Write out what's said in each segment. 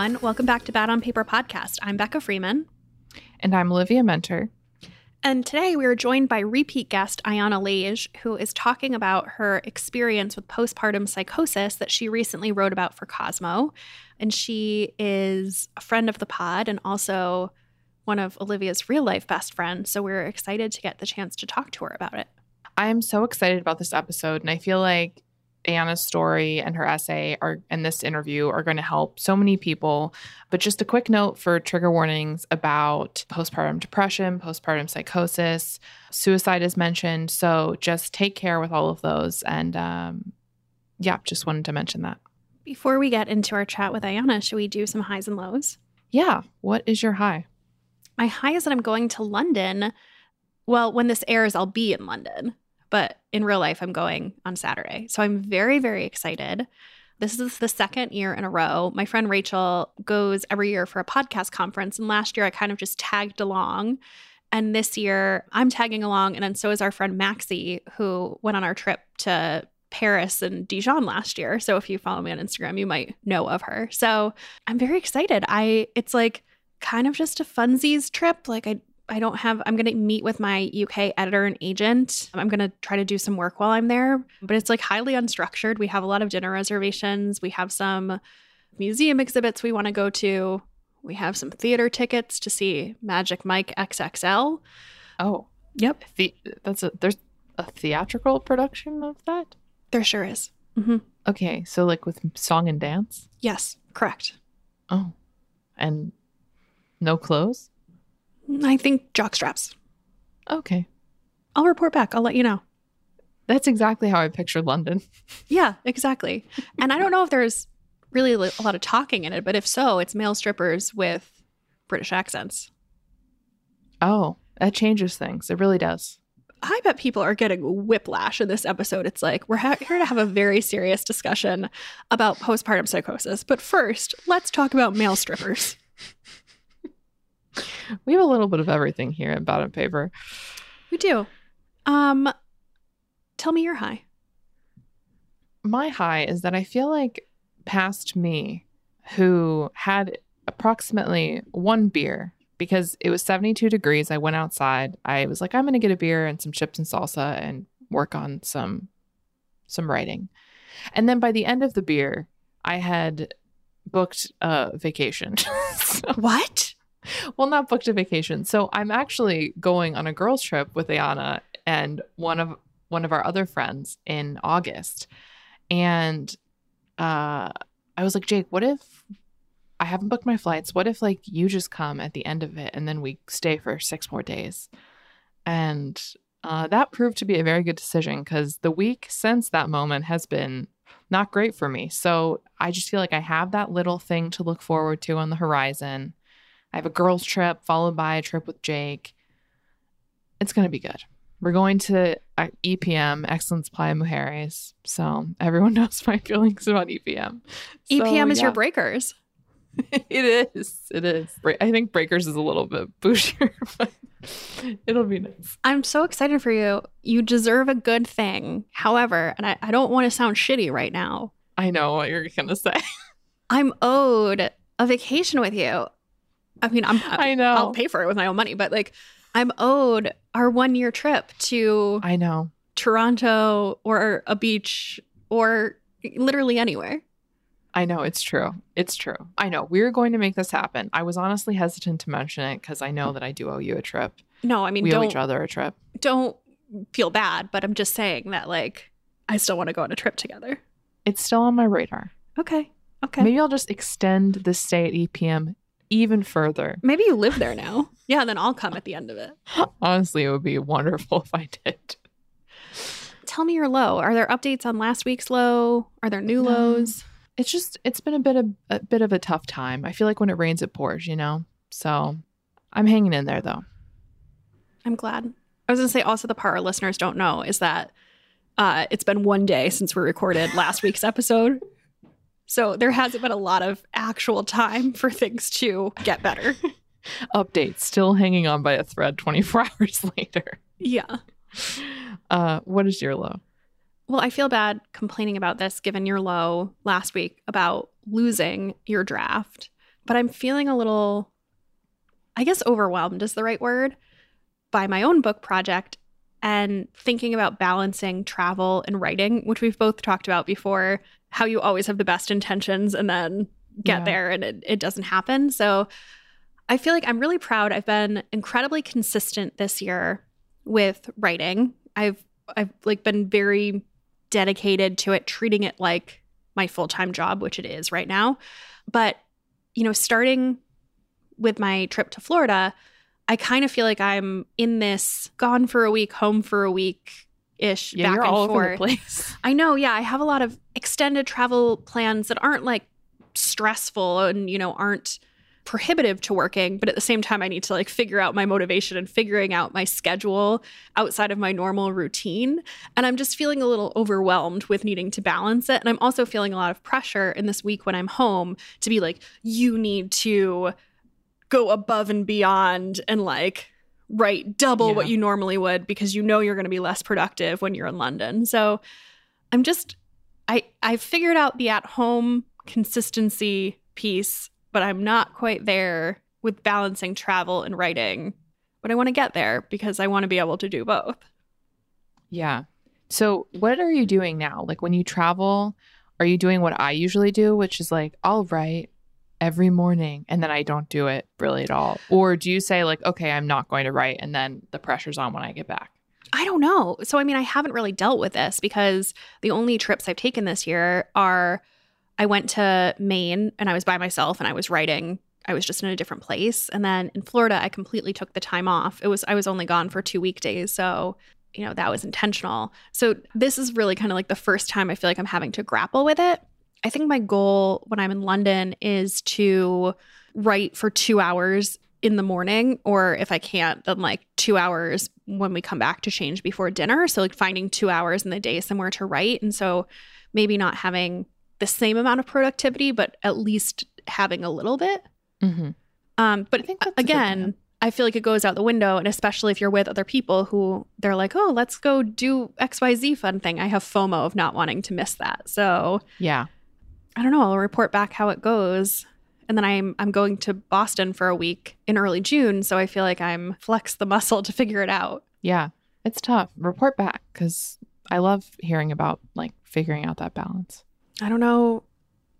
Everyone. Welcome back to Bad on Paper podcast. I'm Becca Freeman. And I'm Olivia Muenter. And today we are joined by repeat guest Ayana Lage, who is talking about her experience with postpartum psychosis that she recently wrote about for Cosmo. And she is a friend of the pod and also one of Olivia's real life best friends. So we're excited to get the chance to talk to her about it. I'm so excited about this episode. And I feel like Ayana's story and her essay are and this interview are going to help so many people. But just a quick note for trigger warnings about postpartum depression, postpartum psychosis, suicide is mentioned. So just take care with all of those. And um, yeah, just wanted to mention that. Before we get into our chat with Ayana, should we do some highs and lows? Yeah. What is your high? My high is that I'm going to London. Well, when this airs, I'll be in London but in real life, I'm going on Saturday. So I'm very, very excited. This is the second year in a row. My friend Rachel goes every year for a podcast conference. And last year, I kind of just tagged along. And this year, I'm tagging along. And then so is our friend Maxie, who went on our trip to Paris and Dijon last year. So if you follow me on Instagram, you might know of her. So I'm very excited. I it's like kind of just a funsies trip. Like I I don't have, I'm going to meet with my UK editor and agent. I'm going to try to do some work while I'm there, but it's like highly unstructured. We have a lot of dinner reservations. We have some museum exhibits we want to go to. We have some theater tickets to see Magic Mike XXL. Oh, yep. The, that's a, there's a theatrical production of that? There sure is. Mm-hmm. Okay. So, like with song and dance? Yes, correct. Oh, and no clothes? I think jock straps. Okay. I'll report back. I'll let you know. That's exactly how I pictured London. yeah, exactly. And I don't know if there's really a lot of talking in it, but if so, it's male strippers with British accents. Oh, that changes things. It really does. I bet people are getting whiplash in this episode. It's like we're ha- here to have a very serious discussion about postpartum psychosis. But first, let's talk about male strippers. we have a little bit of everything here in Bad on Paper. We do. Um, tell me your high. My high is that I feel like past me, who had approximately one beer because it was 72 degrees. I went outside. I was like, I'm going to get a beer and some chips and salsa and work on some some writing. And then by the end of the beer, I had booked a vacation. so, what? well, not booked a vacation. So I'm actually going on a girls' trip with Ayana and one of one of our other friends in August. And uh, I was like, Jake, what if I haven't booked my flights? What if like you just come at the end of it and then we stay for six more days? And uh, that proved to be a very good decision because the week since that moment has been not great for me. So I just feel like I have that little thing to look forward to on the horizon. I have a girls' trip followed by a trip with Jake. It's going to be good. We're going to uh, EPM, Excellence Playa Mujeres. So everyone knows my feelings about EPM. So, EPM is yeah. your breakers. it is. It is. I think breakers is a little bit bougier, but it'll be nice. I'm so excited for you. You deserve a good thing. However, and I, I don't want to sound shitty right now. I know what you're going to say. I'm owed a vacation with you. I mean, I'm, I know I'll pay for it with my own money, but like I'm owed our one year trip to I know Toronto or a beach or literally anywhere. I know it's true. It's true. I know we're going to make this happen. I was honestly hesitant to mention it because I know that I do owe you a trip. No, I mean we owe each other a trip. Don't feel bad, but I'm just saying that like I still want to go on a trip together. It's still on my radar. Okay. Okay. Maybe I'll just extend the stay at EPM even further. Maybe you live there now. Yeah, then I'll come at the end of it. Honestly, it would be wonderful if I did. Tell me your low. Are there updates on last week's low? Are there new no. lows? It's just it's been a bit of a bit of a tough time. I feel like when it rains it pours, you know. So I'm hanging in there though. I'm glad. I was gonna say also the part our listeners don't know is that uh, it's been one day since we recorded last week's episode. So there hasn't been a lot of actual time for things to get better. Update still hanging on by a thread 24 hours later. Yeah. Uh, what is your low? Well, I feel bad complaining about this given your low last week about losing your draft, but I'm feeling a little, I guess, overwhelmed is the right word by my own book project and thinking about balancing travel and writing, which we've both talked about before, how you always have the best intentions and then get Yeah. there and it, it doesn't happen. So I feel like I'm really proud. I've been incredibly consistent this year with writing. I've I've like been very dedicated to it, treating it like my full-time job, which it is right now. But you know, starting with my trip to Florida, I kind of feel like I'm in this gone for a week, home for a week ish Yeah, back you're and all forth. over the place. I know, yeah. I have a lot of extended travel plans that aren't like stressful and, you know, aren't prohibitive to working, but at the same time I need to like figure out my motivation and figuring out my schedule outside of my normal routine. And I'm just feeling a little overwhelmed with needing to balance it. And I'm also feeling a lot of pressure in this week when I'm home to be like, you need to go above and beyond and like write double Yeah. what you normally would because you know you're going to be less productive when you're in London. So I'm just I I figured out the at home consistency piece, but I'm not quite there with balancing travel and writing. But I want to get there because I want to be able to do both. Yeah. So, what are you doing now? Like when you travel, are you doing what I usually do, which is like, I'll write every morning and then I don't do it really at all? Or do you say, like, okay, I'm not going to write and then the pressure's on when I get back? I don't know. So, I mean, I haven't really dealt with this because the only trips I've taken this year are I went to Maine and I was by myself and I was writing. I was just in a different place. And then in Florida, I completely took the time off. It was, I was only gone for two weekdays. So, you know, that was intentional. So, this is really kind of like the first time I feel like I'm having to grapple with it. I think my goal when I'm in London is to write for two hours in the morning, or if I can't, then like two hours when we come back to change before dinner. So, like finding two hours in the day somewhere to write. And so, maybe not having the same amount of productivity, but at least having a little bit. Mm-hmm. Um, but I think that's a good again. I feel like it goes out the window, and especially if you're with other people who they're like, "Oh, let's go do X, Y, Z fun thing." I have FOMO of not wanting to miss that. So Yeah. I don't know. I'll report back how it goes, and then I'm I'm going to Boston for a week in early June. So I feel like I'm flex the muscle to figure it out. Yeah. It's tough. Report back because I love hearing about like figuring out that balance. I don't know.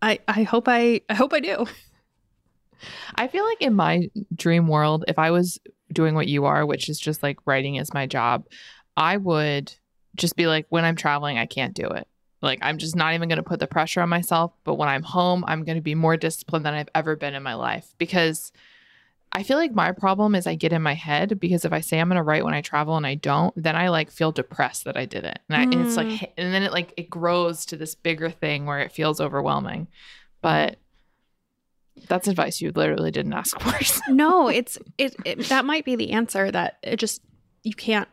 I I hope I I hope I do. I feel like in my dream world, if I was doing what you are, which is just like writing is my job, I would just be like, when I'm traveling, I can't do it. Like, I'm just not even going to put the pressure on myself. But when I'm home, I'm going to be more disciplined than I've ever been in my life because I feel like my problem is I get in my head because if I say I'm going to write when I travel and I don't, then I like feel depressed that I did it. And, I, and it's like, Mm. and then it like, it grows to this bigger thing where it feels overwhelming. But that's advice you literally didn't ask for. no, it's it, it that might be the answer that it just you can't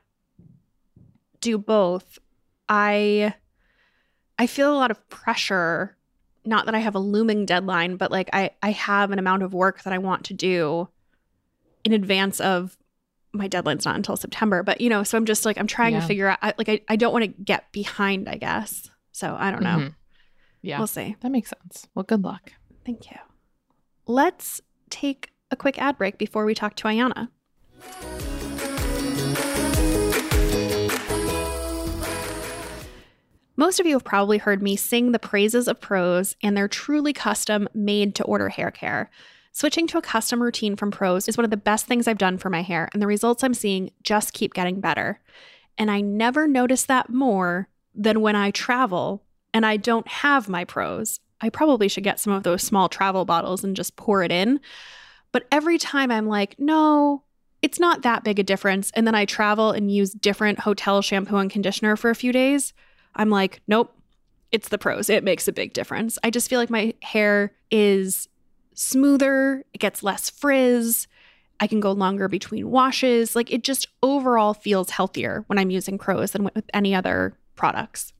do both. I I feel a lot of pressure not that I have a looming deadline, but like I I have an amount of work that I want to do in advance of my deadline's not until September, but you know, so I'm just like I'm trying Yeah. to figure out I, like I, I don't want to get behind, I guess. So I don't know. Mhm. Yeah, We'll see. that makes sense. Well, good luck. Thank you. Let's take a quick ad break before we talk to Ayana. Most of you have probably heard me sing the praises of Prose and their truly custom made to order hair care. Switching to a custom routine from Prose is one of the best things I've done for my hair, and the results I'm seeing just keep getting better. And I never notice that more than when I travel and I don't have my Prose. I probably should get some of those small travel bottles and just pour it in. But every time I'm like, no, it's not that big a difference. And then I travel and use different hotel shampoo and conditioner for a few days. I'm like, nope, it's the Prose. It makes a big difference. I just feel like my hair is smoother, it gets less frizz. I can go longer between washes. Like it just overall feels healthier when I'm using Prose than with any other products.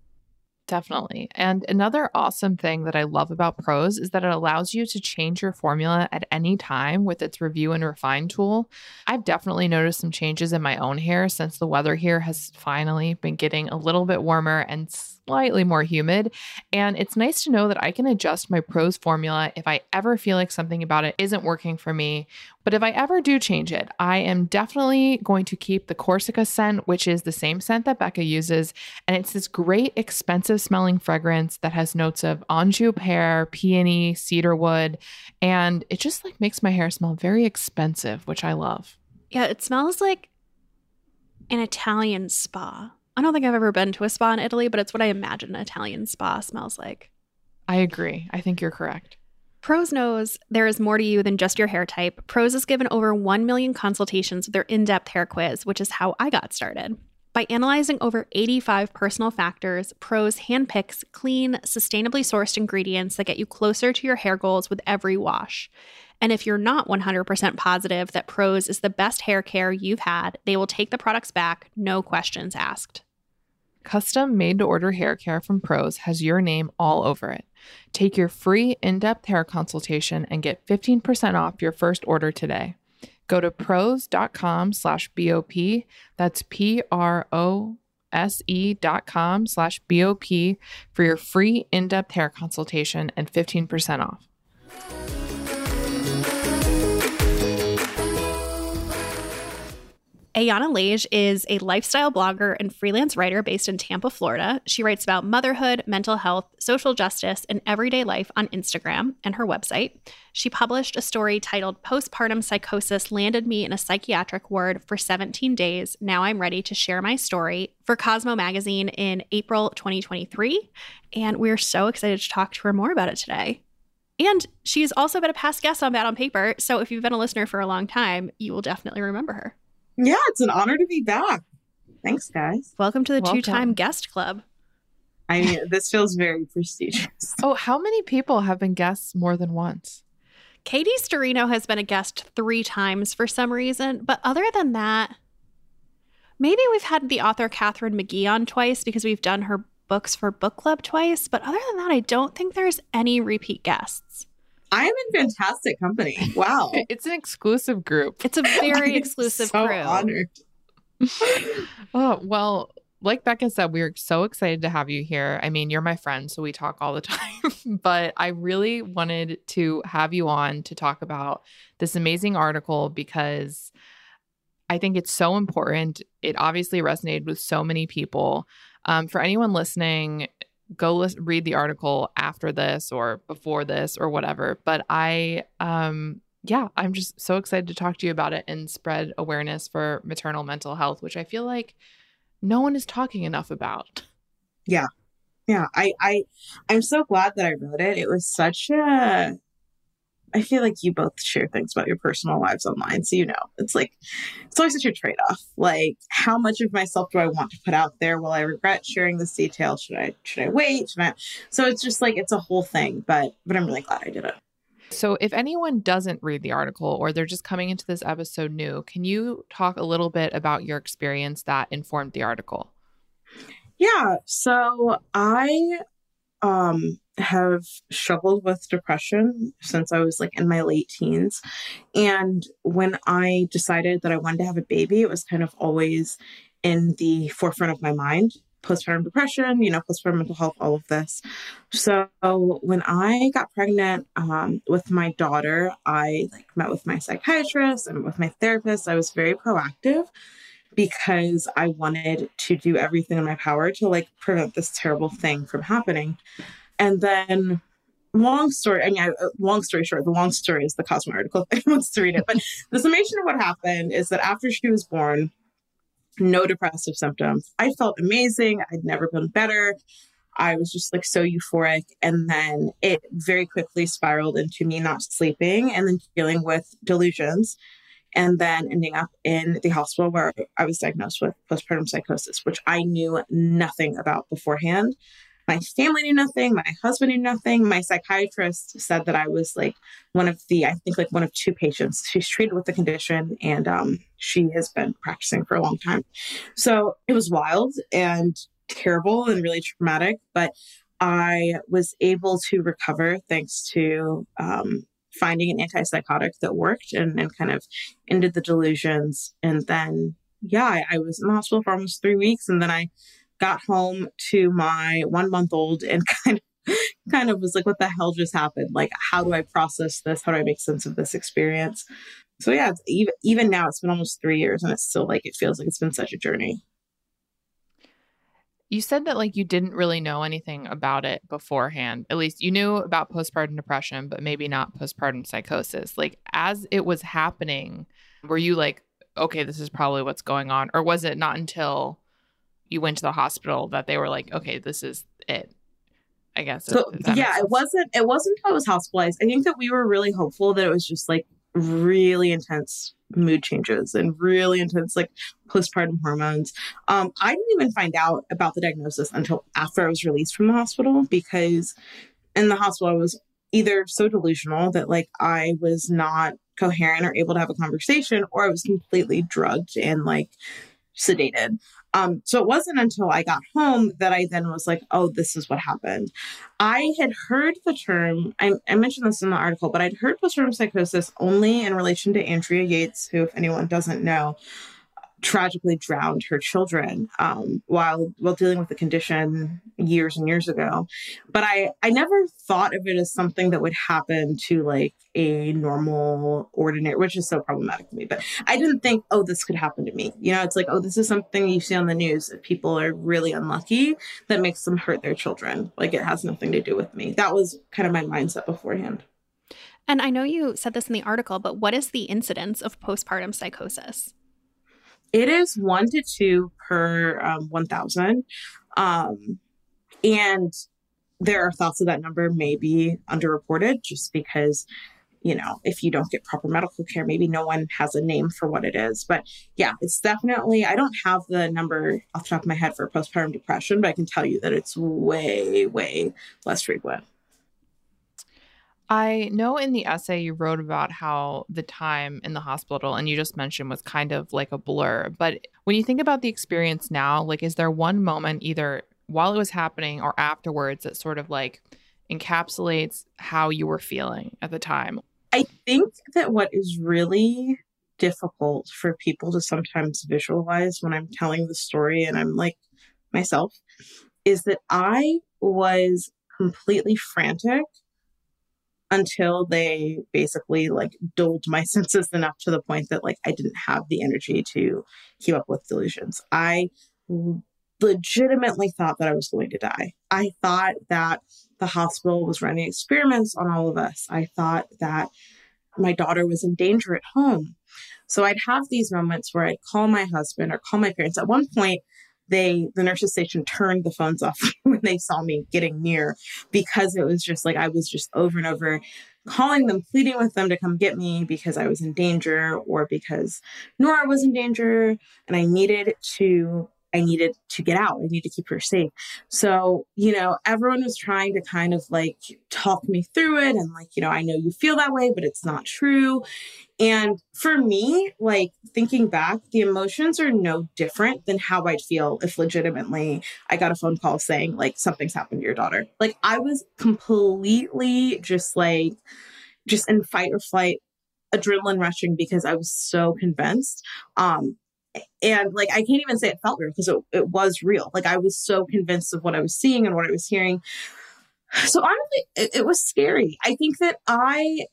Definitely. And another awesome thing that I love about Prose is that it allows you to change your formula at any time with its review and refine tool. I've definitely noticed some changes in my own hair since the weather here has finally been getting a little bit warmer and slightly more humid. And it's nice to know that I can adjust my Prose formula if I ever feel like something about it isn't working for me. But if I ever do change it, I am definitely going to keep the Corsica scent, which is the same scent that Becca uses. And it's this great, expensive smelling fragrance that has notes of Anjou pear, peony, cedarwood. And it just like makes my hair smell very expensive, which I love. Yeah, it smells like an Italian spa. I don't think I've ever been to a spa in Italy, but it's what I imagine an Italian spa smells like. I agree. I think you're correct. Prose knows there is more to you than just your hair type. Prose has given over 1 million consultations with their in depth hair quiz, which is how I got started. By analyzing over 85 personal factors, Prose handpicks clean, sustainably sourced ingredients that get you closer to your hair goals with every wash. And if you're not 100% positive that Prose is the best hair care you've had, they will take the products back, no questions asked. Custom made to order hair care from Prose has your name all over it. Take your free in depth hair consultation and get 15% off your first order today. Go to prose.com slash BOP. That's P R O S E dot com slash BOP for your free in depth hair consultation and 15% off. Ayana Lage is a lifestyle blogger and freelance writer based in Tampa, Florida. She writes about motherhood, mental health, social justice, and everyday life on Instagram and her website. She published a story titled Postpartum Psychosis Landed Me in a Psychiatric Ward for 17 Days. Now I'm ready to share my story for Cosmo Magazine in April 2023. And we're so excited to talk to her more about it today. And she's also been a past guest on Bad on Paper. So if you've been a listener for a long time, you will definitely remember her. Yeah, it's an honor to be back. Thanks, guys. Welcome to the two time guest club. I mean, this feels very prestigious. Oh, how many people have been guests more than once? Katie Sturino has been a guest three times for some reason, but other than that, maybe we've had the author Catherine McGee on twice because we've done her books for book club twice. But other than that, I don't think there's any repeat guests. I am in fantastic company. Wow. it's an exclusive group. It's a very exclusive so group. honored. oh, well, like Becca said, we're so excited to have you here. I mean, you're my friend, so we talk all the time, but I really wanted to have you on to talk about this amazing article because I think it's so important. It obviously resonated with so many people. Um, for anyone listening, go read the article after this or before this or whatever. But I, um, yeah, I'm just so excited to talk to you about it and spread awareness for maternal mental health, which I feel like no one is talking enough about. Yeah. Yeah. I, I, I'm so glad that I wrote it. It was such a, I feel like you both share things about your personal lives online. So, you know, it's like, it's always such a trade off. Like, how much of myself do I want to put out there? Will I regret sharing this detail? Should I, should I wait? Should I? So it's just like, it's a whole thing, but, but I'm really glad I did it. So, if anyone doesn't read the article or they're just coming into this episode new, can you talk a little bit about your experience that informed the article? Yeah. So, I um have struggled with depression since I was like in my late teens. And when I decided that I wanted to have a baby, it was kind of always in the forefront of my mind postpartum depression, you know, postpartum mental health, all of this. So when I got pregnant um, with my daughter, I like met with my psychiatrist and with my therapist. I was very proactive because I wanted to do everything in my power to like prevent this terrible thing from happening. And then long story, I mean, I, long story short, the long story is the Cosmo article if anyone wants to read it. But the summation of what happened is that after she was born, no depressive symptoms. I felt amazing. I'd never been better. I was just like so euphoric. And then it very quickly spiraled into me not sleeping and then dealing with delusions. And then ending up in the hospital where I was diagnosed with postpartum psychosis, which I knew nothing about beforehand. My family knew nothing. My husband knew nothing. My psychiatrist said that I was like one of the, I think like one of two patients. She's treated with the condition and um, she has been practicing for a long time. So it was wild and terrible and really traumatic, but I was able to recover thanks to um, finding an antipsychotic that worked and, and kind of ended the delusions. And then, yeah, I, I was in the hospital for almost three weeks. And then I got home to my one month old and kind of kind of was like what the hell just happened like how do i process this how do i make sense of this experience so yeah even even now it's been almost three years and it's still like it feels like it's been such a journey you said that like you didn't really know anything about it beforehand. At least you knew about postpartum depression, but maybe not postpartum psychosis. Like as it was happening, were you like, okay, this is probably what's going on? Or was it not until you went to the hospital that they were like, okay, this is it? I guess. So yeah, it wasn't it wasn't until I was hospitalized. I think that we were really hopeful that it was just like really intense mood changes and really intense like postpartum hormones. Um, I didn't even find out about the diagnosis until after I was released from the hospital because in the hospital I was either so delusional that like I was not coherent or able to have a conversation or I was completely drugged and like sedated. Um, so it wasn't until I got home that I then was like, oh, this is what happened. I had heard the term, I, I mentioned this in the article, but I'd heard postpartum psychosis only in relation to Andrea Yates, who, if anyone doesn't know, tragically drowned her children um, while while dealing with the condition years and years ago. But I I never thought of it as something that would happen to like a normal ordinary, which is so problematic to me. But I didn't think, oh, this could happen to me. You know, it's like, oh, this is something you see on the news that people are really unlucky that makes them hurt their children. Like it has nothing to do with me. That was kind of my mindset beforehand. And I know you said this in the article, but what is the incidence of postpartum psychosis? It is one to two per um, 1,000. Um, and there are thoughts that that number may be underreported just because, you know, if you don't get proper medical care, maybe no one has a name for what it is. But yeah, it's definitely, I don't have the number off the top of my head for postpartum depression, but I can tell you that it's way, way less frequent. I know in the essay you wrote about how the time in the hospital, and you just mentioned, was kind of like a blur. But when you think about the experience now, like, is there one moment either while it was happening or afterwards that sort of like encapsulates how you were feeling at the time? I think that what is really difficult for people to sometimes visualize when I'm telling the story and I'm like myself is that I was completely frantic until they basically like dulled my senses enough to the point that like I didn't have the energy to keep up with delusions. I legitimately thought that I was going to die. I thought that the hospital was running experiments on all of us. I thought that my daughter was in danger at home. So I'd have these moments where I'd call my husband or call my parents. At one point, they the nurses station turned the phones off when they saw me getting near because it was just like I was just over and over calling them, pleading with them to come get me because I was in danger or because Nora was in danger and I needed to I needed to get out. I needed to keep her safe. So, you know, everyone was trying to kind of like talk me through it and like, you know, I know you feel that way, but it's not true. And for me, like thinking back, the emotions are no different than how I'd feel if legitimately I got a phone call saying like something's happened to your daughter. Like I was completely just like just in fight or flight adrenaline rushing because I was so convinced. Um, and like I can't even say it felt real because it, it was real. Like I was so convinced of what I was seeing and what I was hearing. So honestly, it, it was scary. I think that I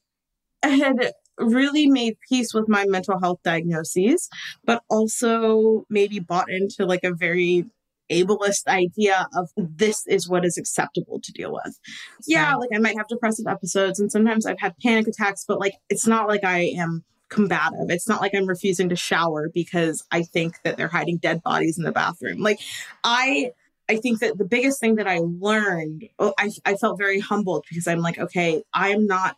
had really made peace with my mental health diagnoses, but also maybe bought into like a very ableist idea of this is what is acceptable to deal with. Yeah, like I might have depressive episodes and sometimes I've had panic attacks, but like it's not like I am combative. It's not like I'm refusing to shower because I think that they're hiding dead bodies in the bathroom. Like I I think that the biggest thing that I learned, oh, I, I felt very humbled because I'm like, okay, I'm not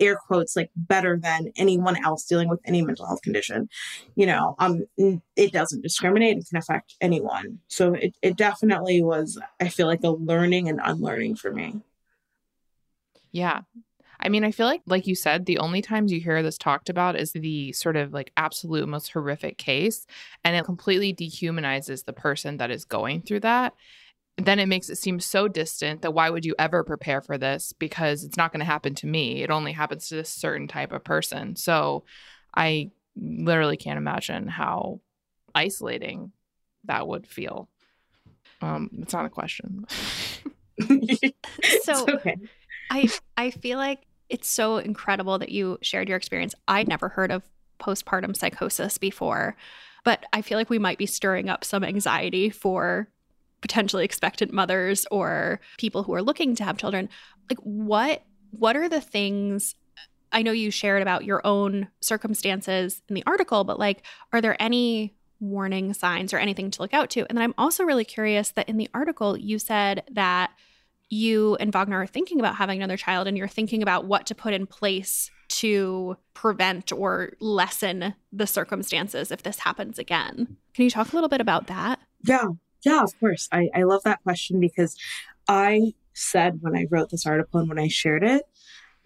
air quotes like better than anyone else dealing with any mental health condition you know um it doesn't discriminate it can affect anyone so it, it definitely was i feel like a learning and unlearning for me yeah I mean, I feel like, like you said, the only times you hear this talked about is the sort of like absolute most horrific case, and it completely dehumanizes the person that is going through that. Then it makes it seem so distant that why would you ever prepare for this? Because it's not going to happen to me. It only happens to this certain type of person. So I literally can't imagine how isolating that would feel. Um, it's not a question. so okay. I I feel like it's so incredible that you shared your experience. I'd never heard of postpartum psychosis before, but I feel like we might be stirring up some anxiety for potentially expectant mothers or people who are looking to have children. Like what what are the things I know you shared about your own circumstances in the article, but like are there any warning signs or anything to look out to? And then I'm also really curious that in the article you said that you and Wagner are thinking about having another child and you're thinking about what to put in place to prevent or lessen the circumstances if this happens again. Can you talk a little bit about that? Yeah, yeah, of course. I, I love that question because I said when I wrote this article and when I shared it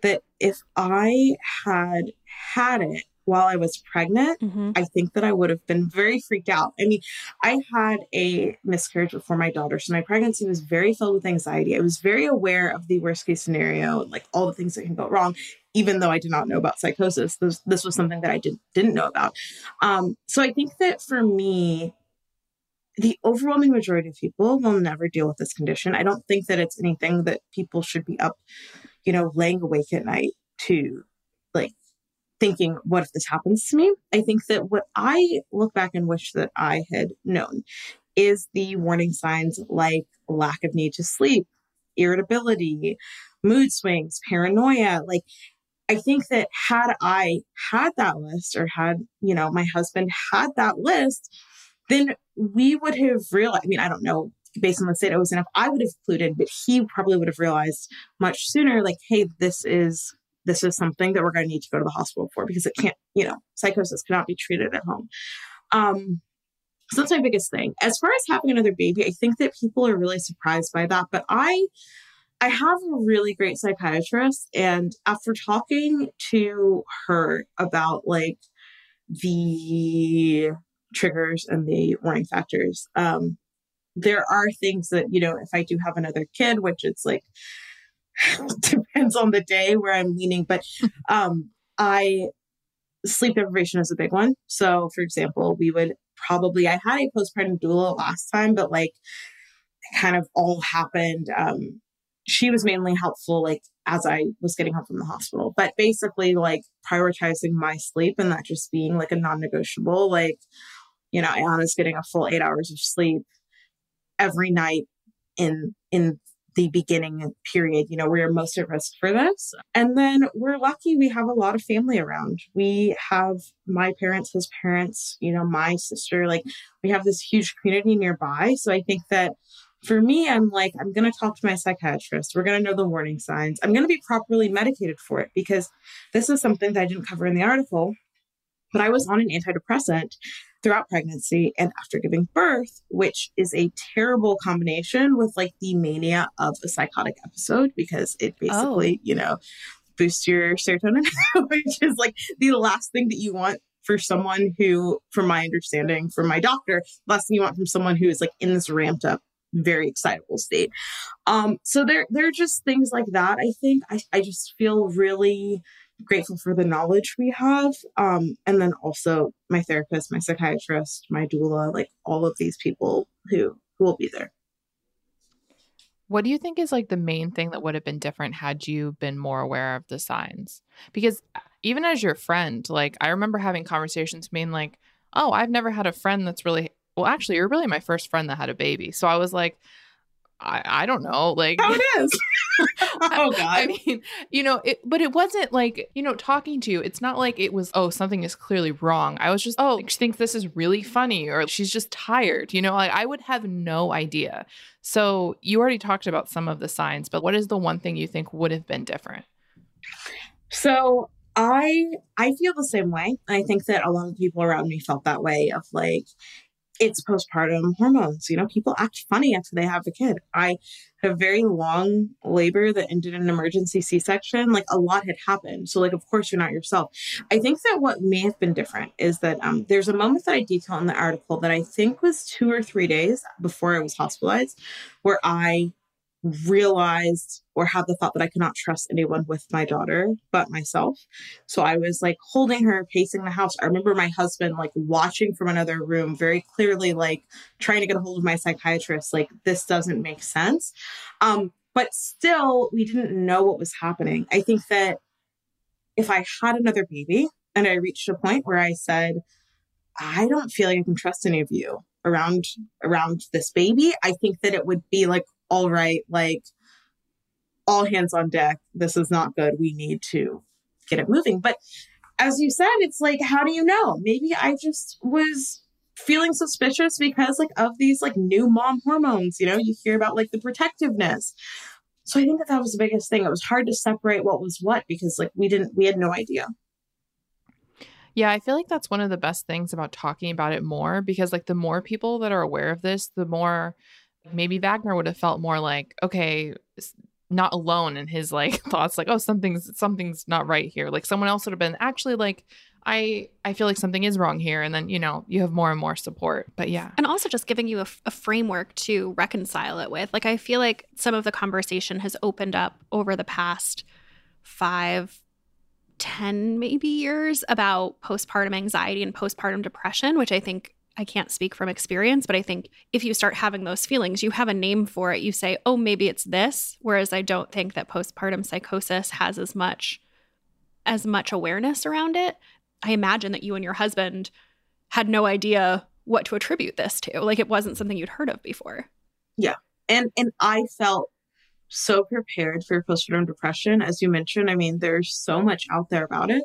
that if I had had it while I was pregnant, mm-hmm. I think that I would have been very freaked out. I mean, I had a miscarriage before my daughter, so my pregnancy was very filled with anxiety. I was very aware of the worst case scenario like all the things that can go wrong, even though I did not know about psychosis. This, this was something that I did, didn't know about. Um, so I think that for me, the overwhelming majority of people will never deal with this condition. I don't think that it's anything that people should be up, you know, laying awake at night to like thinking, what if this happens to me? I think that what I look back and wish that I had known is the warning signs like lack of need to sleep, irritability, mood swings, paranoia. Like, I think that had I had that list or had, you know, my husband had that list, then we would have realized, I mean, I don't know based on the state I was in, if I would have included, but he probably would have realized much sooner, like, hey, this is this is something that we're going to need to go to the hospital for because it can't, you know, psychosis cannot be treated at home. Um, so that's my biggest thing. As far as having another baby, I think that people are really surprised by that. But I, I have a really great psychiatrist, and after talking to her about like the triggers and the warning factors, um, there are things that you know, if I do have another kid, which it's like depends on the day where I'm leaning, but um, I sleep deprivation is a big one. So, for example, we would probably I had a postpartum doula last time, but like it kind of all happened. Um, she was mainly helpful, like as I was getting home from the hospital, but basically like prioritizing my sleep and that just being like a non-negotiable. Like, you know, Ayana's getting a full eight hours of sleep every night in in the beginning period, you know, we're most at risk for this. And then we're lucky we have a lot of family around. We have my parents, his parents, you know, my sister, like we have this huge community nearby. So I think that for me, I'm like, I'm going to talk to my psychiatrist. We're going to know the warning signs. I'm going to be properly medicated for it because this is something that I didn't cover in the article. But I was on an antidepressant throughout pregnancy and after giving birth, which is a terrible combination with like the mania of a psychotic episode because it basically, oh. you know, boosts your serotonin, which is like the last thing that you want for someone who, from my understanding, from my doctor, last thing you want from someone who is like in this ramped up, very excitable state. Um, so there, there are just things like that. I think I, I just feel really grateful for the knowledge we have. Um, and then also my therapist, my psychiatrist, my doula, like all of these people who, who will be there. What do you think is like the main thing that would have been different had you been more aware of the signs? Because uh, even as your friend, like I remember having conversations being like, oh, I've never had a friend that's really, well, actually, you're really my first friend that had a baby. So I was like, I, I don't know, like how it is. oh God. I mean, you know, it, but it wasn't like, you know, talking to you, it's not like it was, oh, something is clearly wrong. I was just, oh, she thinks this is really funny or she's just tired. You know, like I would have no idea. So you already talked about some of the signs, but what is the one thing you think would have been different? So I I feel the same way. I think that a lot of people around me felt that way of like it's postpartum hormones. You know, people act funny after they have a kid. I had a very long labor that ended in an emergency C section. Like a lot had happened. So, like, of course, you're not yourself. I think that what may have been different is that um, there's a moment that I detail in the article that I think was two or three days before I was hospitalized where I realized or had the thought that I could not trust anyone with my daughter but myself. So I was like holding her, pacing the house. I remember my husband like watching from another room, very clearly, like trying to get a hold of my psychiatrist, like, this doesn't make sense. Um, but still, we didn't know what was happening. I think that if I had another baby and I reached a point where I said, I don't feel like I can trust any of you around around this baby, I think that it would be like all right, like all hands on deck. This is not good. We need to get it moving. But as you said, it's like, how do you know? Maybe I just was feeling suspicious because like of these like new mom hormones, you know, you hear about like the protectiveness. So I think that that was the biggest thing. It was hard to separate what was what because like we didn't, we had no idea. Yeah, I feel like that's one of the best things about talking about it more because like the more people that are aware of this, the more maybe Wagner would have felt more like, okay, not alone in his like thoughts, like, oh, something's something's not right here. Like someone else would have been actually like, I I feel like something is wrong here, and then you know you have more and more support. But yeah, and also just giving you a, a framework to reconcile it with. Like I feel like some of the conversation has opened up over the past five 10 maybe years about postpartum anxiety and postpartum depression, which I think I can't speak from experience, but I think if you start having those feelings, you have a name for it. You say, oh, maybe it's this. Whereas I don't think that postpartum psychosis has as much as much awareness around it. I imagine that you and your husband had no idea what to attribute this to. Like it wasn't something you'd heard of before. Yeah. And and I felt so prepared for postpartum depression. As you mentioned, I mean, there's so much out there about it.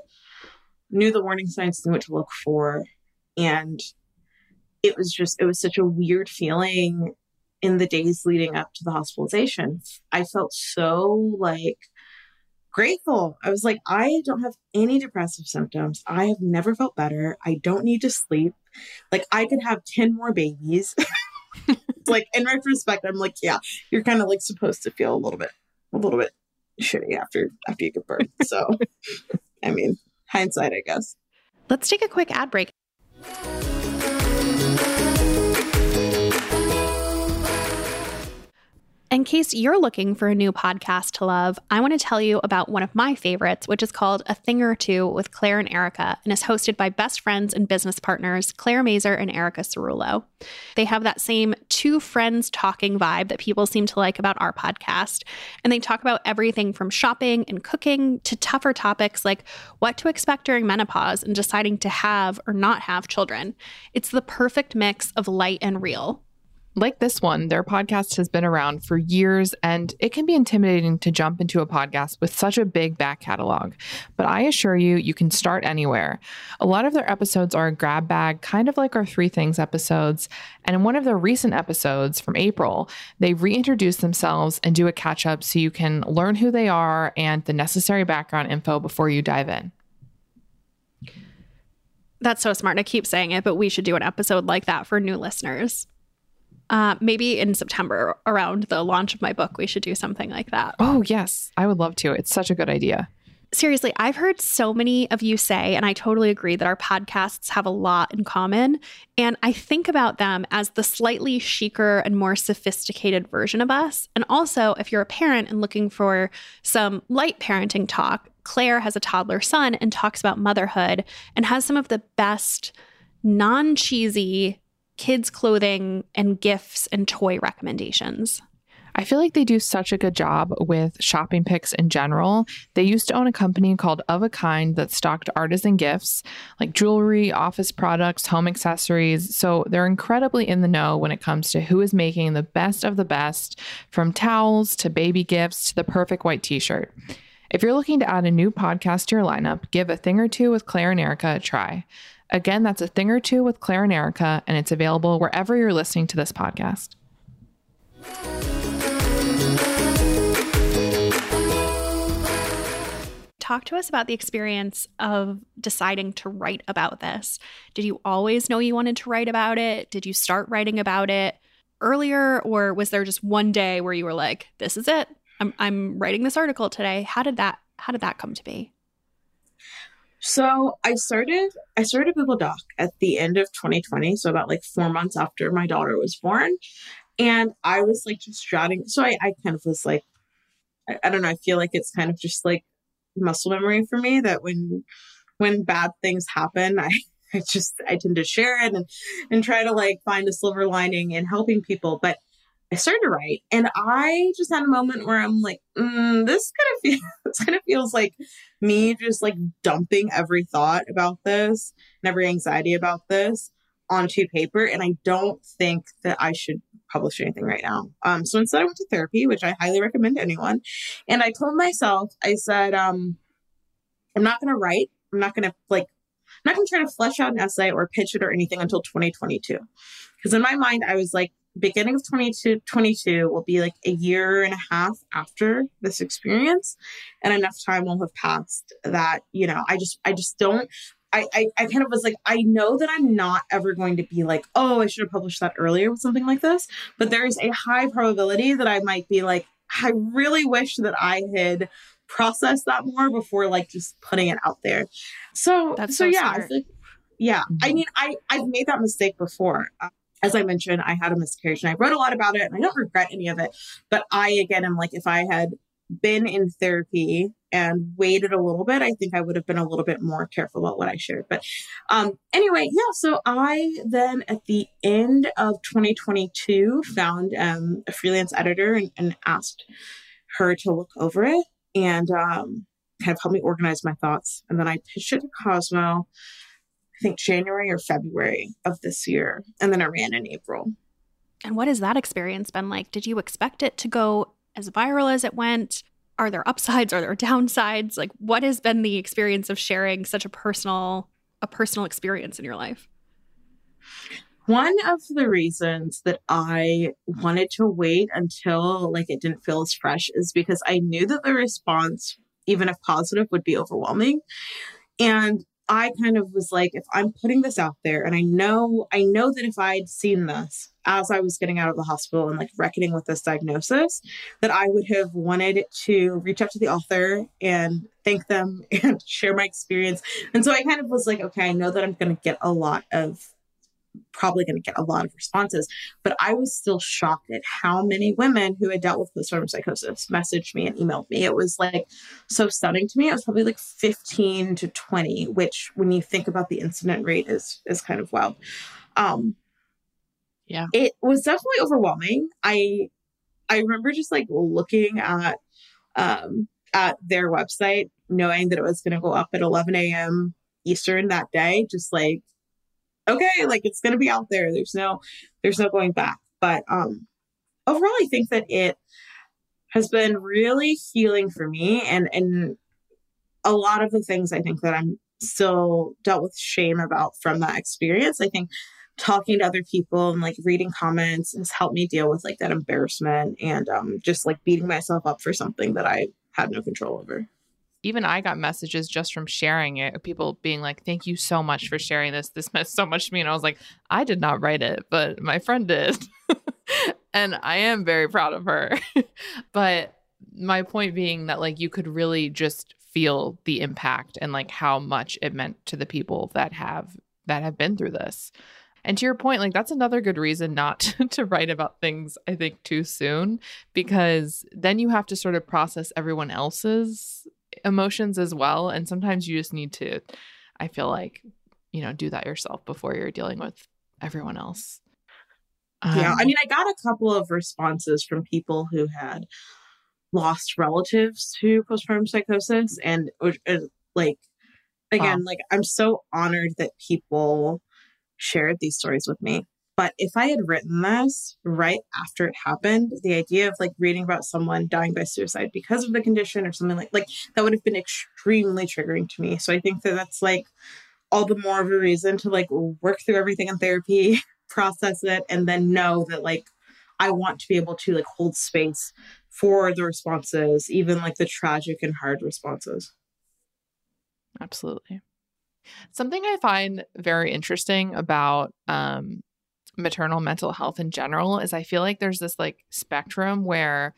Knew the warning signs, knew what to look for. And it was just, it was such a weird feeling in the days leading up to the hospitalization. I felt so like grateful. I was like, I don't have any depressive symptoms. I have never felt better. I don't need to sleep. Like, I could have 10 more babies. like, in retrospect, I'm like, yeah, you're kind of like supposed to feel a little bit, a little bit shitty after, after you give birth. So, I mean, hindsight, I guess. Let's take a quick ad break. In case you're looking for a new podcast to love, I want to tell you about one of my favorites, which is called A Thing or Two with Claire and Erica, and is hosted by best friends and business partners, Claire Mazur and Erica Cerullo. They have that same two friends talking vibe that people seem to like about our podcast, and they talk about everything from shopping and cooking to tougher topics like what to expect during menopause and deciding to have or not have children. It's the perfect mix of light and real. Like this one, their podcast has been around for years and it can be intimidating to jump into a podcast with such a big back catalog. But I assure you, you can start anywhere. A lot of their episodes are a grab bag, kind of like our Three Things episodes. And in one of their recent episodes from April, they reintroduce themselves and do a catch up so you can learn who they are and the necessary background info before you dive in. That's so smart. I keep saying it, but we should do an episode like that for new listeners. Uh, maybe in September around the launch of my book, we should do something like that. Oh, yes. I would love to. It's such a good idea. Seriously, I've heard so many of you say, and I totally agree, that our podcasts have a lot in common. And I think about them as the slightly chicer and more sophisticated version of us. And also, if you're a parent and looking for some light parenting talk, Claire has a toddler son and talks about motherhood and has some of the best non cheesy kids' clothing and gifts and toy recommendations. I feel like they do such a good job with shopping picks in general. They used to own a company called Of a Kind that stocked artisan gifts like jewelry, office products, home accessories. So they're incredibly in the know when it comes to who is making the best of the best, from towels to baby gifts to the perfect white t shirt. If you're looking to add a new podcast to your lineup, give a thing or two with Claire and Erica a try. Again, that's a thing or two with Claire and Erica, and it's available wherever you're listening to this podcast. Talk to us about the experience of deciding to write about this. Did you always know you wanted to write about it? Did you start writing about it earlier, or was there just one day where you were like, "This is it. I'm I'm writing this article today." How did that How did that come to be? So I started I started Google Doc at the end of 2020, so about like four months after my daughter was born. And I was like just jotting. So I, I kind of was like, I, I don't know. I feel like it's kind of just like muscle memory for me that when when bad things happen, I, I just I tend to share it and and try to like find a silver lining in helping people. But I started to write, and I just had a moment where I'm like, mm, this kind of feels kind of feels like me just like dumping every thought about this and every anxiety about this onto paper, and I don't think that I should publish anything right now. Um, so instead, I went to therapy, which I highly recommend to anyone, and I told myself, I said, um, I'm not going to write. I'm not going to like. I'm not going to try to flesh out an essay or pitch it or anything until 2022. Because in my mind, I was like, beginning of 2022 will be like a year and a half after this experience and enough time will have passed that you know i just i just don't I, I, I kind of was like, I know that I'm not ever going to be like, oh, I should have published that earlier with something like this. But there's a high probability that I might be like, I really wish that I had processed that more before like just putting it out there. So so, so yeah, like, yeah. I Mhm. mean, I I've made that mistake before. As I mentioned, I had a miscarriage and I wrote a lot about it and I don't regret any of it. But I again am like, if I had been in therapy and waited a little bit, I think I would have been a little bit more careful about what I shared. But um, anyway, yeah. So I then at the end of 2022 found um, a freelance editor and, and asked her to look over it and um, kind of help me organize my thoughts. And then I pitched it to Cosmo. I think January or February of this year, and then I ran in April. And what has that experience been like? Did you expect it to go as viral as it went? Are there upsides? Are there downsides? Like what has been the experience of sharing such a personal a personal experience in your life? One of the reasons that I wanted to wait until like it didn't feel as fresh is because I knew that the response, even if positive, would be overwhelming. And I kind of was like, if I'm putting this out there and I know I know that if I'd seen this as I was getting out of the hospital and like reckoning with this diagnosis, that I would have wanted to reach out to the author and thank them and share my experience. And so I kind of was like, okay, I know that I'm gonna get a lot of probably going to get a lot of responses. But I was still shocked at how many women who had dealt with postpartum psychosis messaged me and emailed me. It was like so stunning to me. It was probably like 15 to 20, which when you think about the incident rate is is kind of wild. Um Yeah. It was definitely overwhelming. I I remember just like looking at um at their website, knowing that it was gonna go up at 11 a.m. Eastern that day, just like okay, like it's going to be out there. There's no, there's no going back. But um, overall, I think that it has been really healing for me, and and a lot of the things I think that I'm still dealt with shame about from that experience. I think talking to other people and like reading comments has helped me deal with like that embarrassment and um, just like beating myself up for something that I had no control over. Even I got messages just from sharing it, people being like, "Thank you so much for sharing this. This meant so much to me." And I was like, "I did not write it, but my friend did." and I am very proud of her. but my point being that like you could really just feel the impact and like how much it meant to the people that have that have been through this. And to your point, like that's another good reason not to, write about things, I think, too soon, because then you have to sort of process everyone else's emotions as well. And sometimes you just need to, I feel like, you know, do that yourself before you're dealing with everyone else. yeah, Um, I mean, I got a couple of responses from people who had lost relatives to postpartum psychosis, and uh, like, again, like I'm so honored that people shared these stories with me. But if I had written this right after it happened, the idea of like reading about someone dying by suicide because of the condition or something like like that would have been extremely triggering to me. So I think that that's like all the more of a reason to like work through everything in therapy, process it, and then know that like I want to be able to like hold space for the responses, even like the tragic and hard responses. Absolutely. Something I find very interesting about um, maternal mental health in general is I feel like there's this like spectrum where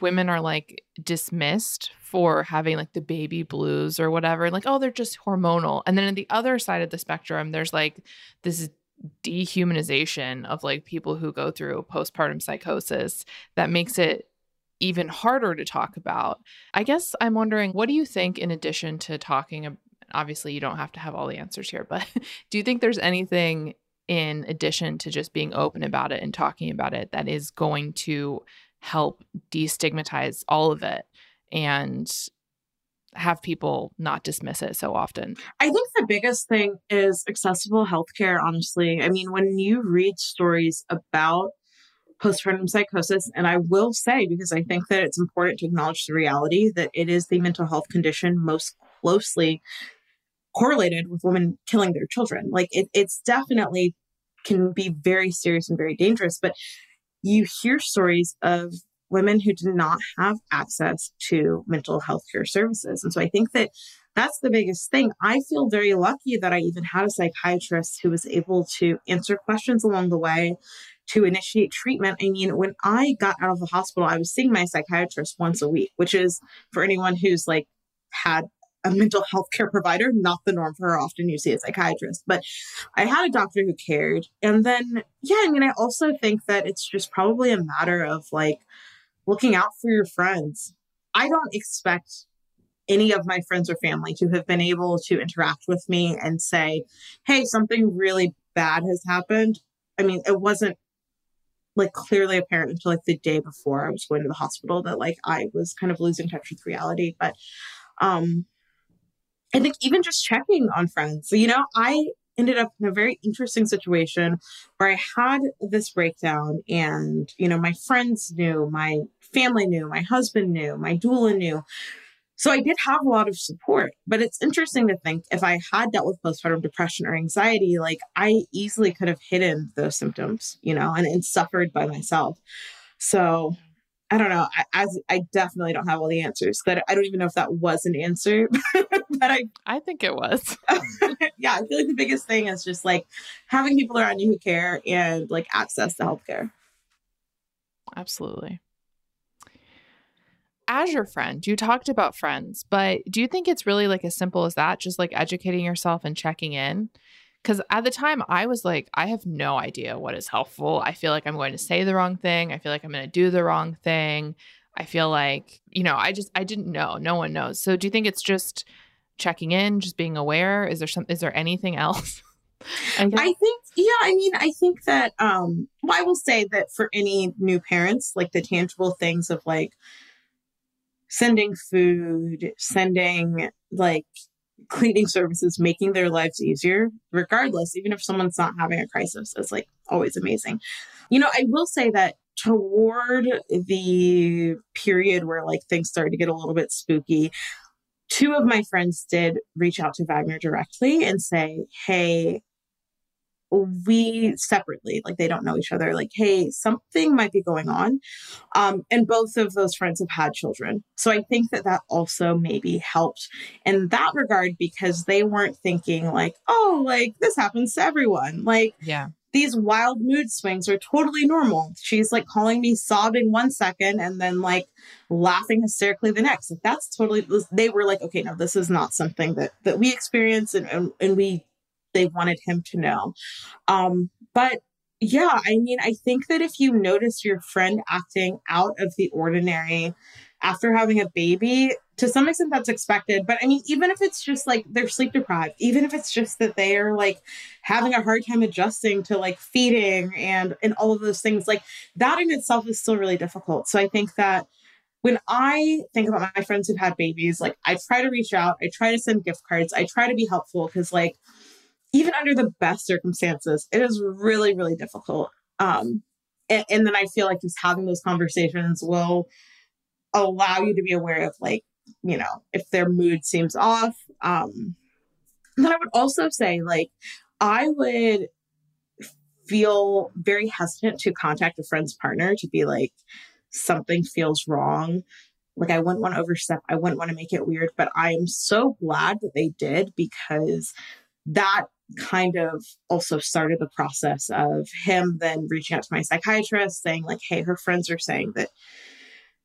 women are like dismissed for having like the baby blues or whatever like oh they're just hormonal and then on the other side of the spectrum there's like this dehumanization of like people who go through postpartum psychosis that makes it even harder to talk about. I guess I'm wondering what do you think in addition to talking obviously you don't have to have all the answers here, but do you think there's anything in addition to just being open about it and talking about it that is going to help destigmatize all of it and have people not dismiss it so often? I think the biggest thing is accessible healthcare, honestly. I mean, when you read stories about postpartum psychosis, and I will say, because I think that it's important to acknowledge the reality that it is the mental health condition most closely correlated with women killing their children. Like it, it's definitely can be very serious and very dangerous, but you hear stories of women who did not have access to mental health care services. And so I think that that's the biggest thing. I feel very lucky that I even had a psychiatrist who was able to answer questions along the way to initiate treatment. I mean, when I got out of the hospital, I was seeing my psychiatrist once a week, which is for anyone who's like had a mental health care provider, not the norm for how often you see a psychiatrist. But I had a doctor who cared. And then, yeah, I mean, I also think that it's just probably a matter of like looking out for your friends. I don't expect any of my friends or family to have been able to interact with me and say, hey, something really bad has happened. I mean, it wasn't like clearly apparent until like the day before I was going to the hospital that like I was kind of losing touch with reality. But um I think even just checking on friends, you know, I ended up in a very interesting situation where I had this breakdown and, you know, my friends knew, my family knew, my husband knew, my doula knew. So I did have a lot of support, but it's interesting to think if I had dealt with postpartum depression or anxiety, like I easily could have hidden those symptoms, you know, and, and suffered by myself. So I don't know. I, as I definitely don't have all the answers. That I don't even know if that was an answer, but I I think it was. yeah, I feel like the biggest thing is just like having people around you who care and like access to healthcare. Absolutely as your friend, you talked about friends, but do you think it's really like as simple as that? Just like educating yourself and checking in? Because at the time, I was like, I have no idea what is helpful. I feel like I'm going to say the wrong thing. I feel like I'm going to do the wrong thing. I feel like, you know, I just, I didn't know. No one knows. So do you think it's just checking in, just being aware? Is there some, is there anything else? I, I, think, yeah, I mean, I think that, um, well, I will say that for any new parents, like the tangible things of like, sending food, sending like cleaning services, making their lives easier, regardless, even if someone's not having a crisis, is like always amazing. You know, I will say that toward the period where like things started to get a little bit spooky, two of my friends did reach out to Wagner directly and say, Hey, we separately like they don't know each other like hey something might be going on. Um, and both of those friends have had children. So i think that that also maybe helped in that regard because they weren't thinking like oh like this happens to everyone. Like yeah. these wild mood swings are totally normal. She's like calling me sobbing one second and then like laughing hysterically the next. Like, that's totally they were like okay no this is not something that that we experience and, and, and we they wanted him to know. Um, but yeah, I mean, I think that if you notice your friend acting out of the ordinary after having a baby, to some extent that's expected. But I mean, even if it's just like they're sleep deprived, even if it's just that they are like having a hard time adjusting to like feeding and and all of those things, like that in itself is still really difficult. So I think that when I think about my friends who've had babies, like I try to reach out, I try to send gift cards, I try to be helpful because like even under the best circumstances, it is really, really difficult. Um, and, and then I feel like just having those conversations will allow you to be aware of like, you know, if their mood seems off. Um, then I would also say like, I would feel very hesitant to contact a friend's partner to be like, something feels wrong. Like, I wouldn't want to overstep. I wouldn't want to make it weird, but I am so glad that they did because that kind of also started the process of him then reaching out to my psychiatrist saying like hey her friends are saying that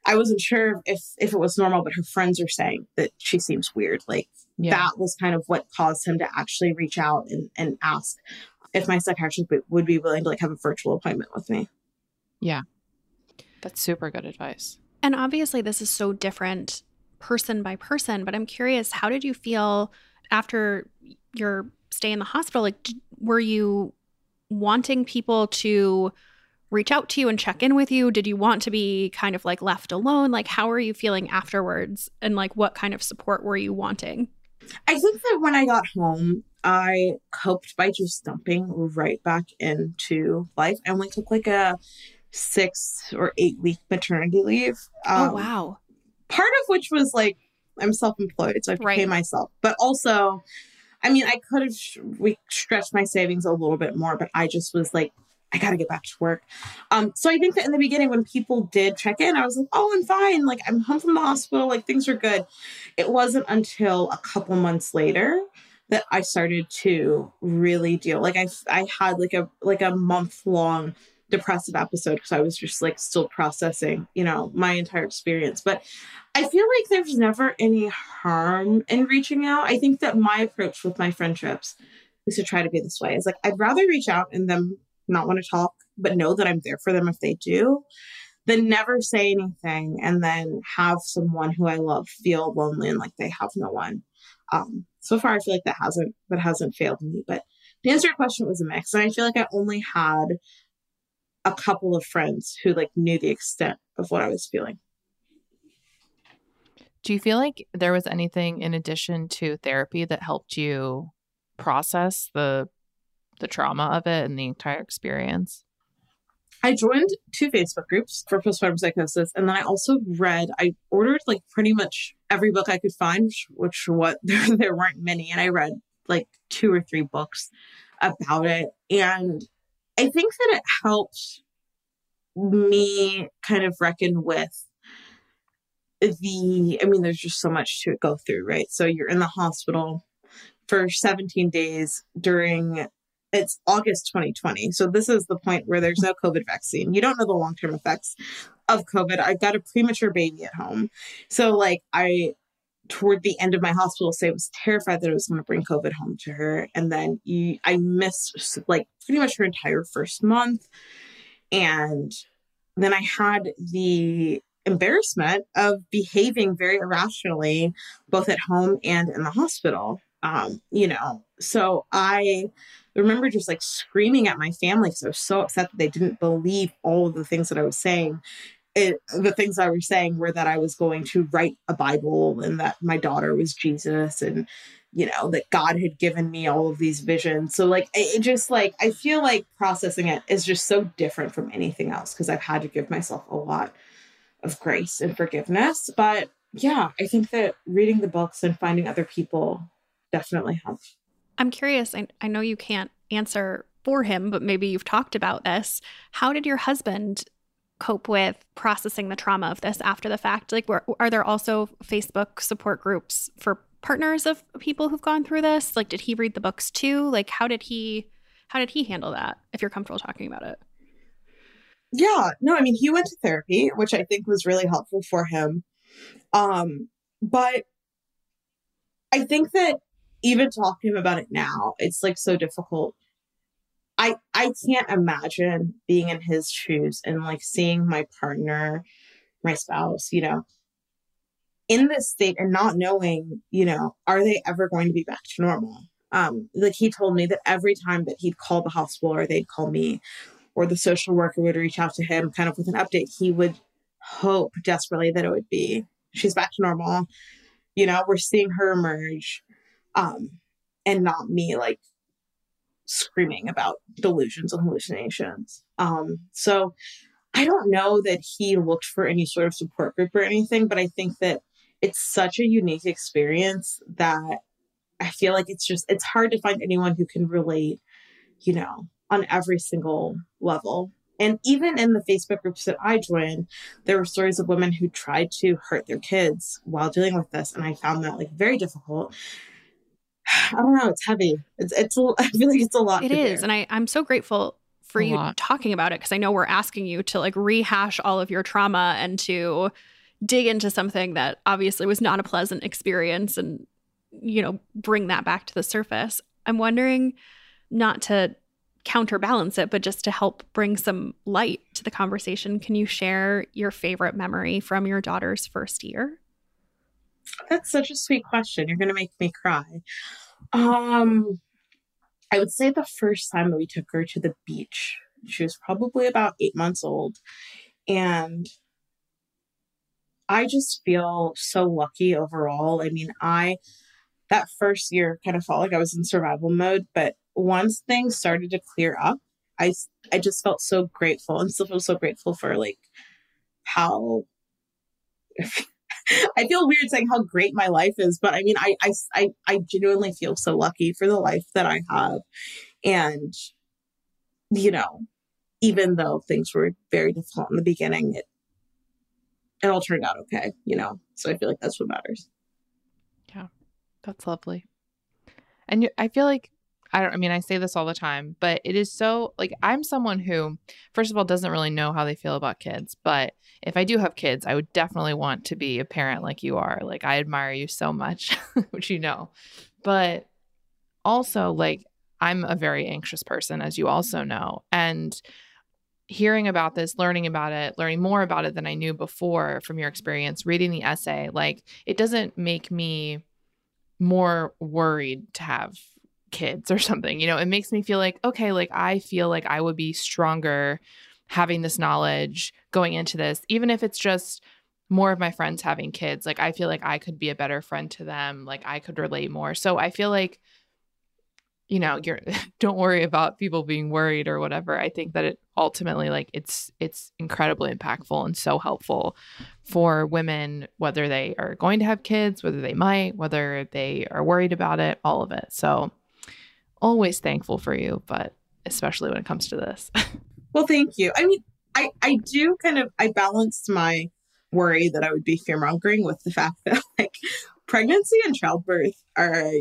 i wasn't sure if if it was normal but her friends are saying that she seems weird like yeah. that was kind of what caused him to actually reach out and, and ask if my psychiatrist would be willing to like have a virtual appointment with me. Yeah. That's super good advice. And obviously, this is so different person by person, but I'm curious, how did you feel after your stay in the hospital? Like, were you wanting people to reach out to you and check in with you? Did you want to be kind of like left alone? Like, how are you feeling afterwards? And like, what kind of support were you wanting? I think that when I got home, I coped by just dumping right back into life. I only took like a six or eight week maternity leave. Oh, um, oh, wow. Part of which was like, I'm self employed, so I have to right. pay myself. But also, I mean, I could have we stretched my savings a little bit more, but I just was like, I got to get back to work. Um, so I think that in the beginning, when people did check in, I was like, oh, I'm fine. Like, I'm home from the hospital. Like, things are good. It wasn't until a couple months later that I started to really deal. Like, I, I had like a, like a month long depressive episode because I was just like still processing, you know, my entire experience. But I feel like there's never any harm in reaching out. I think that my approach with my friendships is to try to be this way. It's like I'd rather reach out and them not want to talk, but know that I'm there for them if they do, than never say anything and then have someone who I love feel lonely and like they have no one. Um, so far, I feel like that hasn't that hasn't failed me. But the answer to your question was a mix, and I feel like I only had a couple of friends who like knew the extent of what I was feeling. Do you feel like there was anything in addition to therapy that helped you process the the trauma of it and the entire experience? I joined two Facebook groups for postpartum psychosis, and then I also read. I ordered like pretty much every book I could find, which, which what there, there weren't many, and I read like two or three books about it, and I think that it helped me kind of reckon with the. I mean, there's just so much to go through, right? So you're in the hospital for 17 days during it's August 2020. So this is the point where there's no COVID vaccine. You don't know the long term effects of COVID. I've got a premature baby at home. So, like, I, toward the end of my hospital stay, I was terrified that I was going to bring COVID home to her. And then you, I missed like pretty much her entire first month. And then I had the embarrassment of behaving very irrationally, both at home and in the hospital. Um, you know, so I remember just like screaming at my family because I was so upset that they didn't believe all of the things that I was saying. It, the things I was saying were that I was going to write a Bible and that my daughter was Jesus and you know that God had given me all of these visions. So like it just like I feel like processing it is just so different from anything else because I've had to give myself a lot of grace and forgiveness. But yeah, I think that reading the books and finding other people definitely helped. I'm curious. I, I know you can't answer for him, but maybe you've talked about this. How did your husband cope with processing the trauma of this after the fact? Like, were, are there also Facebook support groups for partners of people who've gone through this? Like, did he read the books too? Like, how did he how did he handle that? If you're comfortable talking about it. Yeah, no, I mean, he went to therapy, which I think was really helpful for him. Um, but I think that even talking about it now, it's like so difficult. I I can't imagine being in his shoes and like seeing my partner, my spouse, you know, in this state and not knowing, you know, are they ever going to be back to normal? Um, like he told me that every time that he'd call the hospital or they'd call me or the social worker would reach out to him kind of with an update, he would hope desperately that it would be she's back to normal. You know, we're seeing her emerge um, and not me like screaming about delusions and hallucinations. Um, so I don't know that he looked for any sort of support group or anything, but I think that it's such a unique experience that I feel like it's just it's hard to find anyone who can relate, you know, on every single level. And even in the Facebook groups that I joined, there were stories of women who tried to hurt their kids while dealing with this. And I found that like very difficult. I don't know. It's heavy. It's it's. I feel like it's a lot. It is, bear. and I I'm so grateful for a you lot. talking about it because I know we're asking you to like rehash all of your trauma and to dig into something that obviously was not a pleasant experience and you know bring that back to the surface. I'm wondering not to counterbalance it, but just to help bring some light to the conversation, can you share your favorite memory from your daughter's first year? That's such a sweet question. You're going to make me cry. Um, I would say the first time that we took her to the beach, she was probably about eight months old. And I just feel so lucky overall. I mean, I, that first year kind of felt like I was in survival mode, but once things started to clear up, I, I just felt so grateful and still feel so grateful for like how I feel weird saying how great my life is, but I mean, I, I, I, I genuinely feel so lucky for the life that I have. And, you know, even though things were very difficult in the beginning, it, it all turned out okay, you know? So I feel like that's what matters. Yeah, that's lovely. And you, I feel like I don't I mean I say this all the time, but it is so like I'm someone who first of all doesn't really know how they feel about kids, but if I do have kids, I would definitely want to be a parent like you are. Like I admire you so much, which you know. But also like I'm a very anxious person as you also know. And hearing about this, learning about it, learning more about it than I knew before from your experience, reading the essay, like it doesn't make me more worried to have kids or something. You know, it makes me feel like, okay, like I feel like I would be stronger having this knowledge going into this, even if it's just more of my friends having kids. Like I feel like I could be a better friend to them. Like I could relate more. So I feel like, you know, you're don't worry about people being worried or whatever. I think that it ultimately like it's it's incredibly impactful and so helpful for women, whether they are going to have kids, whether they might, whether they are worried about it, all of it. So always thankful for you, but especially when it comes to this. well, thank you. I mean, I, I do kind of, I balanced my worry that I would be fear mongering with the fact that like pregnancy and childbirth are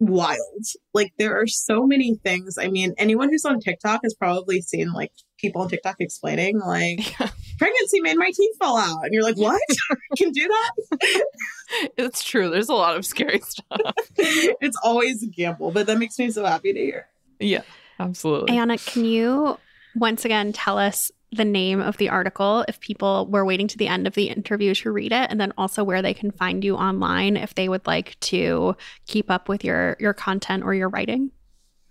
wild. Like there are so many things. I mean, anyone who's on TikTok has probably seen like people on TikTok explaining like yeah. Pregnancy made my teeth fall out. And you're like, what? can do that? it's true. There's a lot of scary stuff. it's always a gamble, but that makes me so happy to hear. Yeah, absolutely. Ayana, can you once again tell us the name of the article if people were waiting to the end of the interview to read it and then also where they can find you online if they would like to keep up with your your content or your writing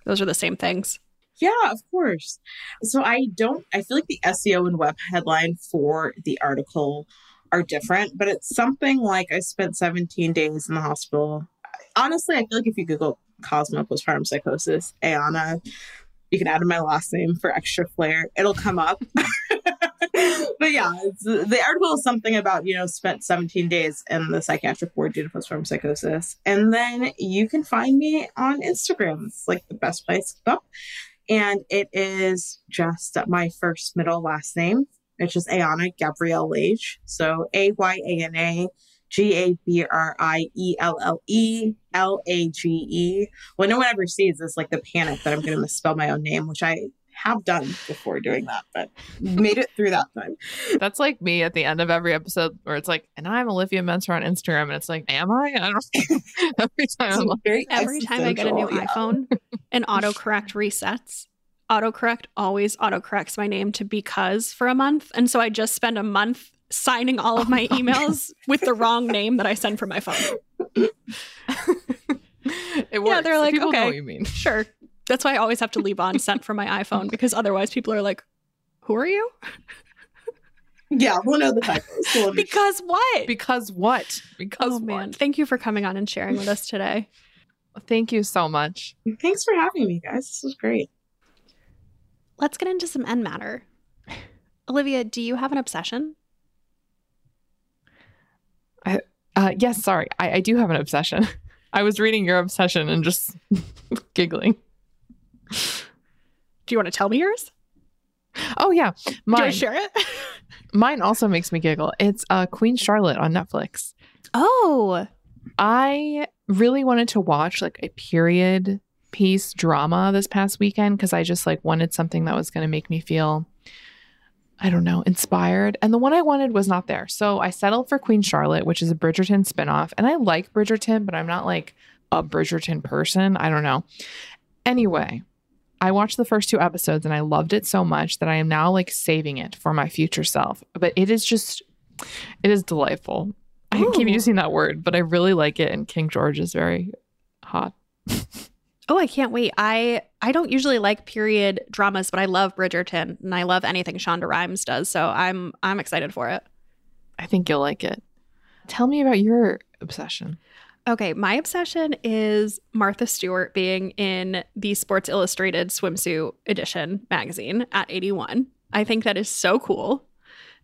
those are the same things yeah, of course. So I don't, I feel like the SEO and web headline for the article are different, but it's something like I spent 17 days in the hospital. Honestly, I feel like if you Google Cosmo postpartum psychosis, Ayana, you can add in my last name for extra flair. It'll come up. but yeah, the article is something about, you know, spent 17 days in the psychiatric ward due to postpartum psychosis. And then you can find me on Instagram. It's like the best place. And it is just my first middle last name, which is Ayana Gabrielle Lage. So A Y A N A G A B R I E L L E L A G E. When no one ever sees this, like the panic that I'm going to misspell my own name, which I have done before doing that, but made it through that time. That's like me at the end of every episode where it's like, and I'm Olivia Muenter on Instagram, and it's like, am I? I don't every time. Like, every time I get a new yeah. iPhone and autocorrect resets, autocorrect always autocorrects my name to because for a month, and so I just spend a month signing all of oh my oh, emails with the wrong name that I send from my phone. it works. Yeah, they're like, People okay, you mean. sure, that's why I always have to leave on sent from my iPhone because otherwise people are like, "Who are you?" Yeah, we'll know the typos. because what? Because what? Because oh, man. Thank you for coming on and sharing with us today. Thank you so much. Thanks for having me, guys. This was great. Let's get into some end matter. Olivia, do you have an obsession? I, uh, yes, sorry. I, I do have an obsession. I was reading your obsession and just giggling. Do you want to tell me yours? Oh yeah, mine. Share it? mine also makes me giggle. It's uh, Queen Charlotte on Netflix. Oh, I really wanted to watch like a period piece drama this past weekend because I just like wanted something that was going to make me feel, I don't know, inspired. And the one I wanted was not there. So I settled for Queen Charlotte, which is a Bridgerton spinoff. And I like Bridgerton, but I'm not like a Bridgerton person. I don't know. Anyway, I watched the first two episodes and I loved it so much that I am now like saving it for my future self. But it is just, it is delightful. I keep using that word, but I really like it. And King George is very hot. Oh, I can't wait. I I don't usually like period dramas, but I love Bridgerton and I love anything Shonda Rhimes does. So I'm I'm excited for it. I think you'll like it. Tell me about your obsession. Okay, my obsession is Martha Stewart being in the Sports Illustrated swimsuit edition magazine at 81. I think that is so cool.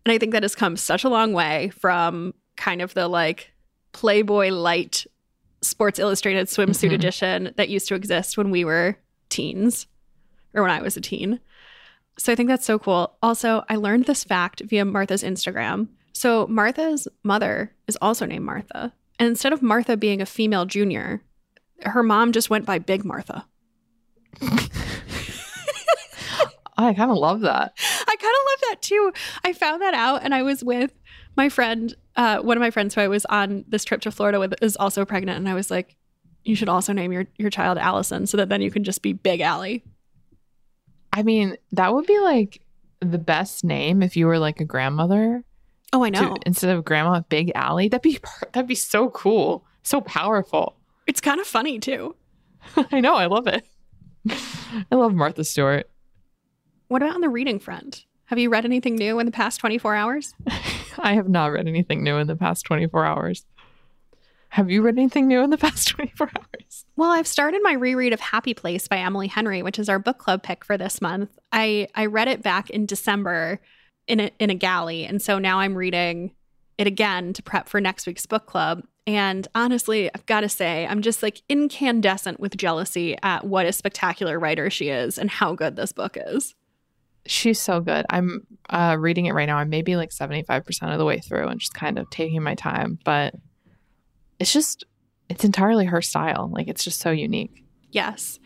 And I think that has come such a long way from kind of the like Playboy light Sports Illustrated swimsuit Mhm. edition that used to exist when we were teens or when I was a teen. So I think that's so cool. Also, I learned this fact via Martha's Instagram. So Martha's mother is also named Martha. And instead of Martha being a female junior, her mom just went by Big Martha. I kind of love that. I kind of love that too. I found that out and I was with my friend, uh, one of my friends who I was on this trip to Florida with is also pregnant. And I was like, you should also name your, your child Allison so that then you can just be Big Allie. I mean, that would be like the best name if you were like a grandmother. Oh, I to- know. instead of Grandma Big Allie. That'd be that'd be so cool, so powerful. It's kind of funny too. I know, I love it. I love Martha Stewart. What about on the reading front? Have you read anything new in the past 24 hours? I have not read anything new in the past 24 hours. Have you read anything new in the past 24 hours? Well, I've started my reread of Happy Place by Emily Henry, which is our book club pick for this month. I I read it back in December in a in a galley, and so now I'm reading it again to prep for next week's book club. And honestly, I've got to say, I'm just like incandescent with jealousy at what a spectacular writer she is and how good this book is. She's so good. I'm uh, reading it right now. I'm maybe like 75% of the way through and just kind of taking my time, but it's just, it's entirely her style. Like, it's just so unique. Yes.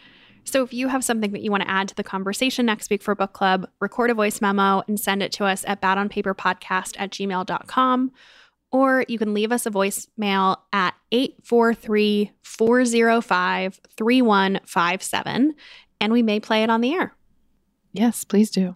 So if you have something that you want to add to the conversation next week for book club, record a voice memo and send it to us at badonpaperpodcast at gmail.com. Or you can leave us a voicemail at 843 405 3157 and we may play it on the air. Yes, please do.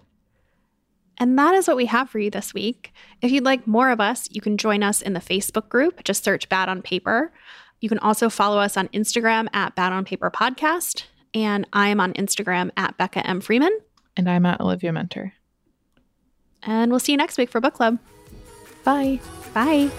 And that is what we have for you this week. If you'd like more of us, you can join us in the Facebook group. Just search Bad on Paper. You can also follow us on Instagram at Bad on Paper Podcast. And I am on Instagram at Becca M. Freeman. And I'm at Olivia Muenter. And we'll see you next week for book club. Bye. Bye.